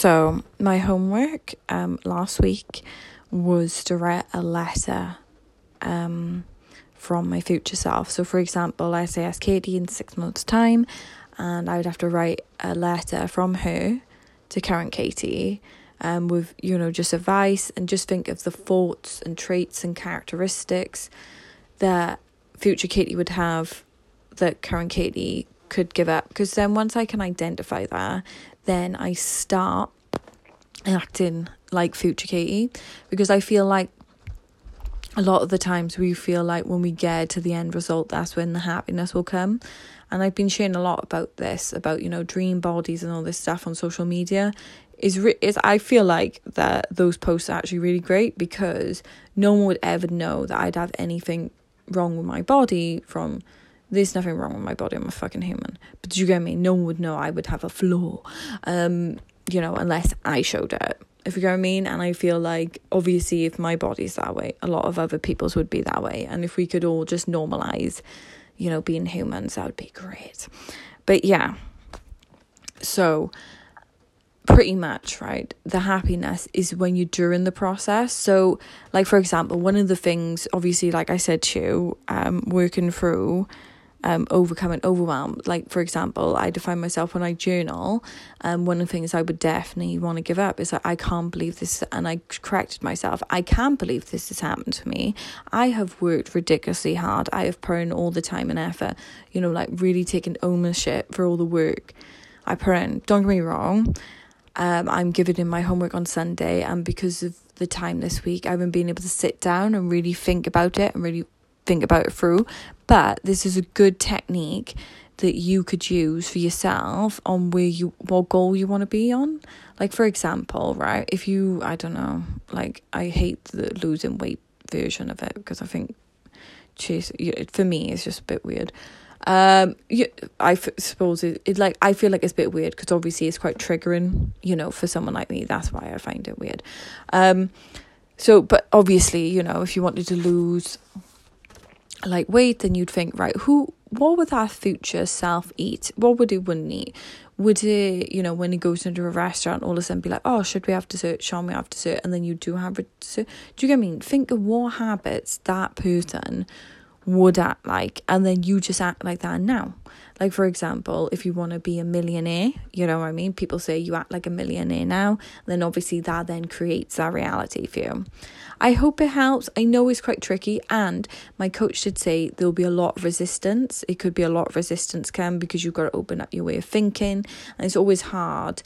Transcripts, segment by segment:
So my homework um last week was to write a letter um from my future self. So for example, I say ask Katie in six months' time and I would have to write a letter from her to current Katie um with, you know, just advice and just think of the thoughts and traits and characteristics that future Katie would have that current Katie could give up. Because then once I can identify that, then I start acting like future Katie. Because I feel like a lot of the times we feel like when we get to the end result, that's when the happiness will come. And I've been sharing a lot about this, about, you know, dream bodies and all this stuff on social media. Is re- is I feel like that those posts are actually really great because no one would ever know that I'd have anything wrong with my body from there's nothing wrong with my body, I'm a fucking human. But do you get me? No one would know I would have a flaw. Um, you know, unless I showed it. If you get what I mean? And I feel like obviously if my body's that way, a lot of other people's would be that way. And if we could all just normalize, you know, being humans, that would be great. But yeah. So pretty much right the happiness is when you're during the process so like for example one of the things obviously like i said to you um working through um overcoming overwhelm. Like for example i define myself when i journal um one of the things i would definitely want to give up is that i can't believe this and i corrected myself. I can't believe this has happened to me. I have worked ridiculously hard. I have put in all the time and effort you know like really taking ownership for all the work i put in. Don't get me wrong um, I'm giving in my homework on Sunday, and because of the time this week, I haven't been able to sit down and really think about it and really think about it through. But this is a good technique that you could use for yourself on where you what goal you want to be on. Like for example, right? If you I don't know, like I hate the losing weight version of it because I think, chase for me it's just a bit weird. Um, yeah, I f- suppose it, it like I feel like it's a bit weird because obviously it's quite triggering, you know, for someone like me. That's why I find it weird. Um, so, but obviously, you know, if you wanted to lose like weight, then you'd think, right, who, what would that future self eat? What would it wouldn't eat? Would it, you know, when he goes into a restaurant, all of a sudden be like, oh, should we have dessert? Shall we have dessert? And then you do have dessert. Do you get I mean? Think of what habits that person would act like and then you just act like that now. Like for example if you want to be a millionaire you know what i mean? People say you act like a millionaire now then obviously that then creates that reality for you. I hope it helps. I know it's quite tricky and my coach did say there'll be a lot of resistance. It could be a lot of resistance come because you've got to open up your way of thinking and it's always hard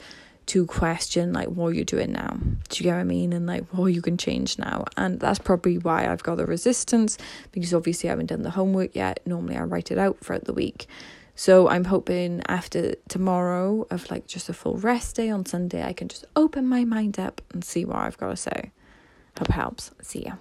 to question like what you're doing now. Do you get what I mean? And like what you can change now. And that's probably why I've got the resistance because obviously I haven't done the homework yet. Normally I write it out throughout the week. So I'm hoping after tomorrow of like just a full rest day on Sunday, I can just open my mind up and see what I've got to say. Hope helps. See ya.